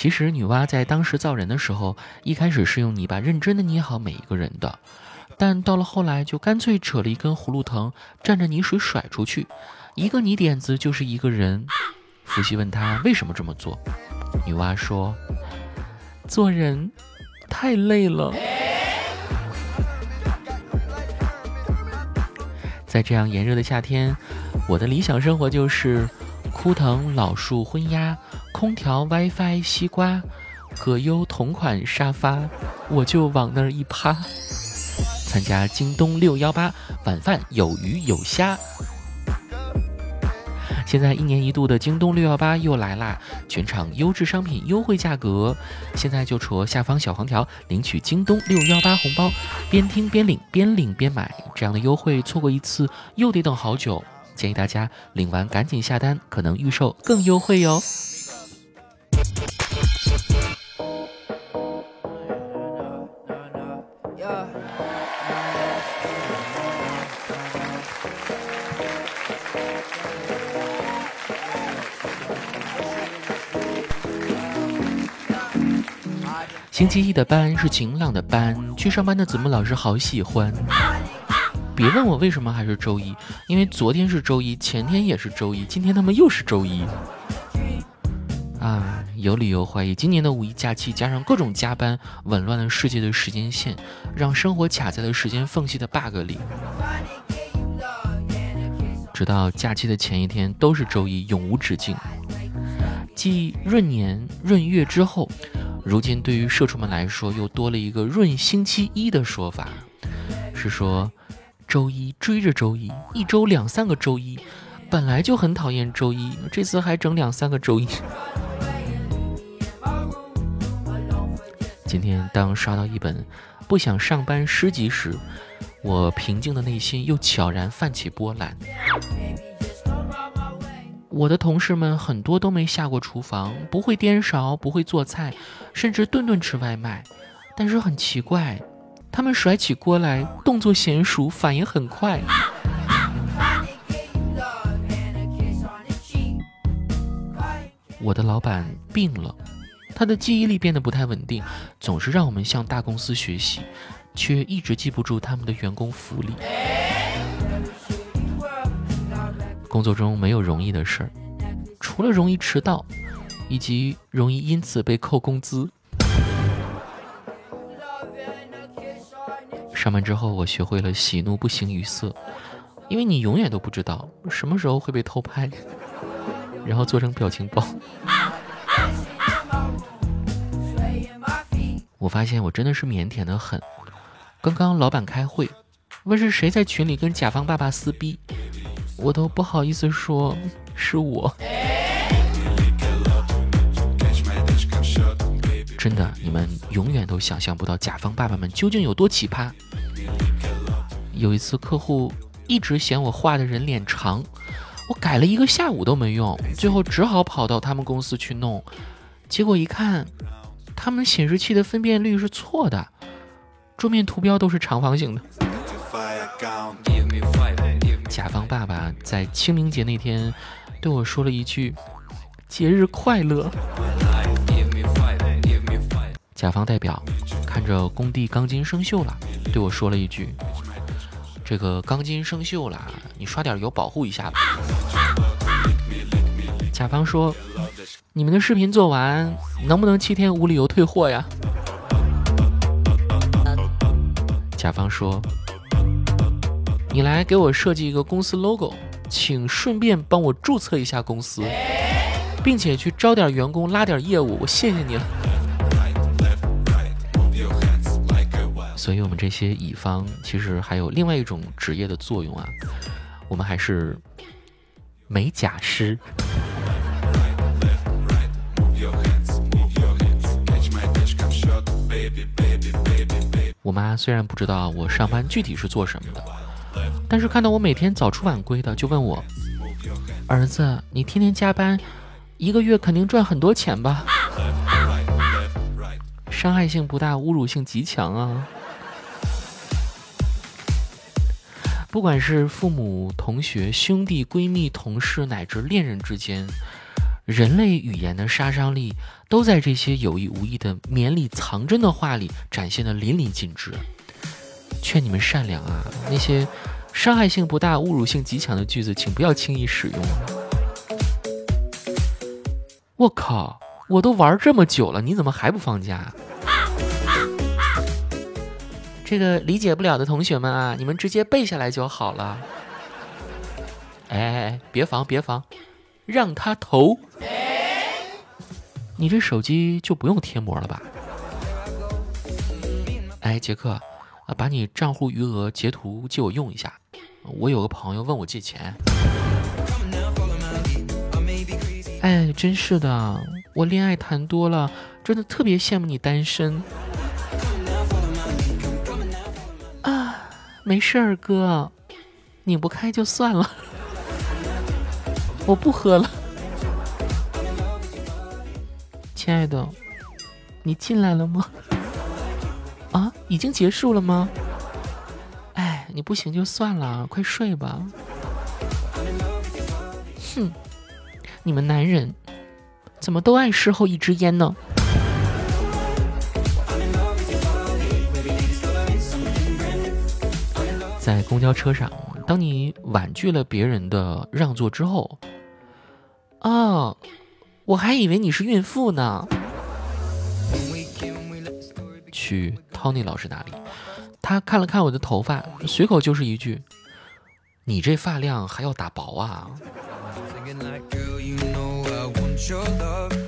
其实女娲在当时造人的时候，一开始是用泥巴认真的捏好每一个人的，但到了后来就干脆扯了一根葫芦藤，蘸着泥水甩出去，一个泥点子就是一个人。伏羲问他为什么这么做，女娲说：“做人太累了。”在这样炎热的夏天，我的理想生活就是枯藤老树昏鸦，空调 WiFi 西瓜，葛优同款沙发，我就往那儿一趴。参加京东六幺八，晚饭有鱼有虾。现在一年一度的京东六幺八又来啦！全场优质商品优惠价格，现在就戳下方小黄条领取京东六幺八红包，边听边领，边领边买，这样的优惠错过一次又得等好久。建议大家领完赶紧下单，可能预售更优惠哟。星期一的班是晴朗的班，去上班的子木老师好喜欢。别问我为什么还是周一，因为昨天是周一，前天也是周一，今天他们又是周一。啊，有理由怀疑今年的五一假期加上各种加班，紊乱了世界的时间线，让生活卡在了时间缝隙的 bug 里。直到假期的前一天都是周一，永无止境。继闰年、闰月之后。如今，对于社畜们来说，又多了一个闰星期一的说法，是说周一追着周一，一周两三个周一，本来就很讨厌周一，这次还整两三个周一。今天当刷到一本不想上班诗集时，我平静的内心又悄然泛起波澜。我的同事们很多都没下过厨房，不会颠勺，不会做菜，甚至顿顿吃外卖。但是很奇怪，他们甩起锅来动作娴熟，反应很快。我的老板病了，他的记忆力变得不太稳定，总是让我们向大公司学习，却一直记不住他们的员工福利。工作中没有容易的事儿，除了容易迟到，以及容易因此被扣工资。上班之后，我学会了喜怒不形于色，因为你永远都不知道什么时候会被偷拍，然后做成表情包。我发现我真的是腼腆的很。刚刚老板开会，问是谁在群里跟甲方爸爸撕逼。我都不好意思说是我，真的，你们永远都想象不到甲方爸爸们究竟有多奇葩。有一次，客户一直嫌我画的人脸长，我改了一个下午都没用，最后只好跑到他们公司去弄。结果一看，他们显示器的分辨率是错的，桌面图标都是长方形的。甲方爸爸在清明节那天对我说了一句“节日快乐”。甲方代表看着工地钢筋生锈了，对我说了一句：“这个钢筋生锈了，你刷点油保护一下吧。”甲方说：“你们的视频做完，能不能七天无理由退货呀？”甲方说。你来给我设计一个公司 logo，请顺便帮我注册一下公司，并且去招点员工拉点业务，我谢谢你了。所以，我们这些乙方其实还有另外一种职业的作用啊，我们还是美甲师。我妈虽然不知道我上班具体是做什么的。但是看到我每天早出晚归的，就问我：“儿子，你天天加班，一个月肯定赚很多钱吧？”伤害性不大，侮辱性极强啊！不管是父母、同学、兄弟、闺蜜、同事，乃至恋人之间，人类语言的杀伤力都在这些有意无意的绵里藏针的话里展现的淋漓尽致。劝你们善良啊，那些伤害性不大、侮辱性极强的句子，请不要轻易使用。我靠，我都玩这么久了，你怎么还不放假？这个理解不了的同学们啊，你们直接背下来就好了。哎哎哎，别防别防，让他投。你这手机就不用贴膜了吧？哎，杰克，啊，把你账户余额截图借我用一下。我有个朋友问我借钱。哎，真是的，我恋爱谈多了，真的特别羡慕你单身。啊没事儿，哥，拧不开就算了，我不喝了。亲爱的，你进来了吗？啊，已经结束了吗？哎，你不行就算了，快睡吧。哼，你们男人怎么都爱事后一支烟呢？在公交车上，当你婉拒了别人的让座之后，啊，我还以为你是孕妇呢。去 Tony 老师那里，他看了看我的头发，随口就是一句：“你这发量还要打薄啊？”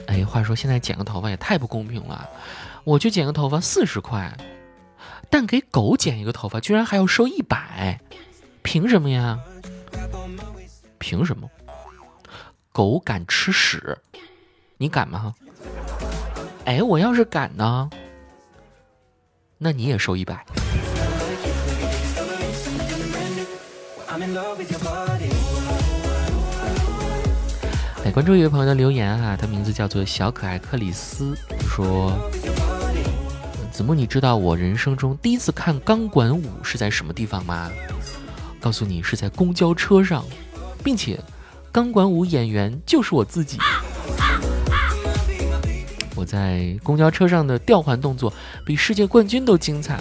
哎，话说现在剪个头发也太不公平了，我去剪个头发四十块。但给狗剪一个头发，居然还要收一百，凭什么呀？凭什么？狗敢吃屎，你敢吗？哎，我要是敢呢，那你也收一百。来关注一位朋友的留言啊，他名字叫做小可爱克里斯，说。子木，你知道我人生中第一次看钢管舞是在什么地方吗？告诉你是在公交车上，并且钢管舞演员就是我自己。我在公交车上的吊环动作比世界冠军都精彩。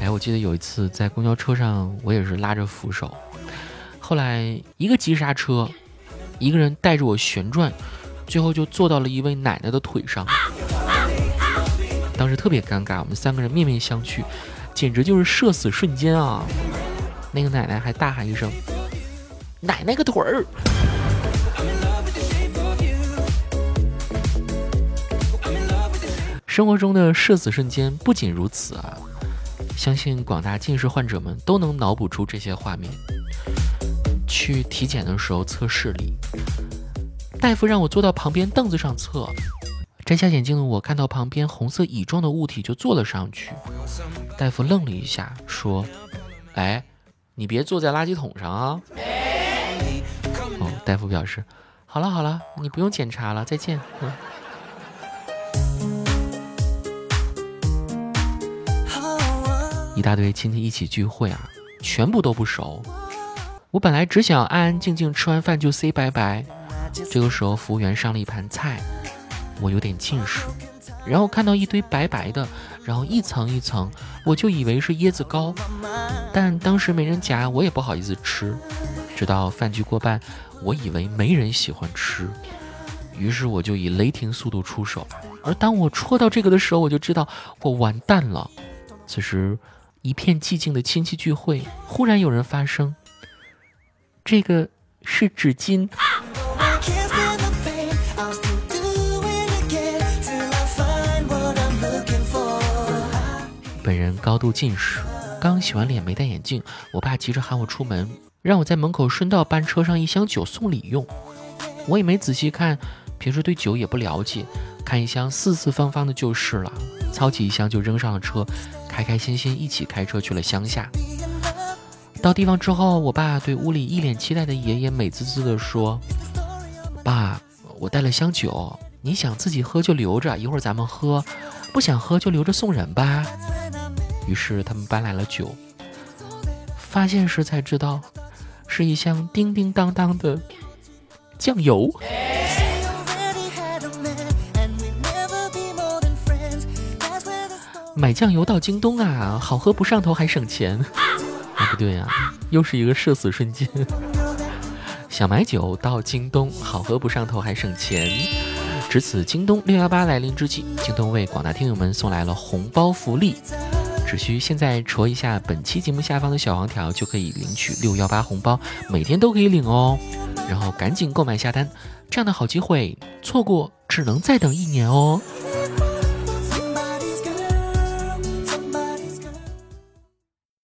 哎，我记得有一次在公交车上，我也是拉着扶手，后来一个急刹车。一个人带着我旋转，最后就坐到了一位奶奶的腿上。当时特别尴尬，我们三个人面面相觑，简直就是社死瞬间啊！那个奶奶还大喊一声：“奶奶个腿儿！”生活中的社死瞬间不仅如此啊，相信广大近视患者们都能脑补出这些画面。去体检的时候测视力，大夫让我坐到旁边凳子上测。摘下眼镜的我看到旁边红色乙状的物体就坐了上去。大夫愣了一下，说：“哎，你别坐在垃圾桶上啊。”哦，大夫表示：“好了好了，你不用检查了，再见。”一大堆亲戚一起聚会啊，全部都不熟。我本来只想安安静静吃完饭就 say 拜拜，这个时候服务员上了一盘菜，我有点近视，然后看到一堆白白的，然后一层一层，我就以为是椰子糕，但当时没人夹，我也不好意思吃。直到饭局过半，我以为没人喜欢吃，于是我就以雷霆速度出手，而当我戳到这个的时候，我就知道我完蛋了。此时，一片寂静的亲戚聚会，忽然有人发声。这个是纸巾。本人高度近视，刚洗完脸没戴眼镜，我爸急着喊我出门，让我在门口顺道搬车上一箱酒送礼用。我也没仔细看，平时对酒也不了解，看一箱四四方方的就是了，操起一箱就扔上了车，开开心心一起开车去了乡下。到地方之后，我爸对屋里一脸期待的爷爷美滋滋地说：“爸，我带了箱酒，你想自己喝就留着，一会儿咱们喝；不想喝就留着送人吧。”于是他们搬来了酒，发现时才知道，是一箱叮叮当当的酱油。买酱油到京东啊，好喝不上头还省钱。啊，不对呀，又是一个社死瞬间。想买酒到京东，好喝不上头还省钱。值此京东六幺八来临之际，京东为广大听友们送来了红包福利，只需现在戳一下本期节目下方的小黄条，就可以领取六幺八红包，每天都可以领哦。然后赶紧购买下单，这样的好机会错过只能再等一年哦。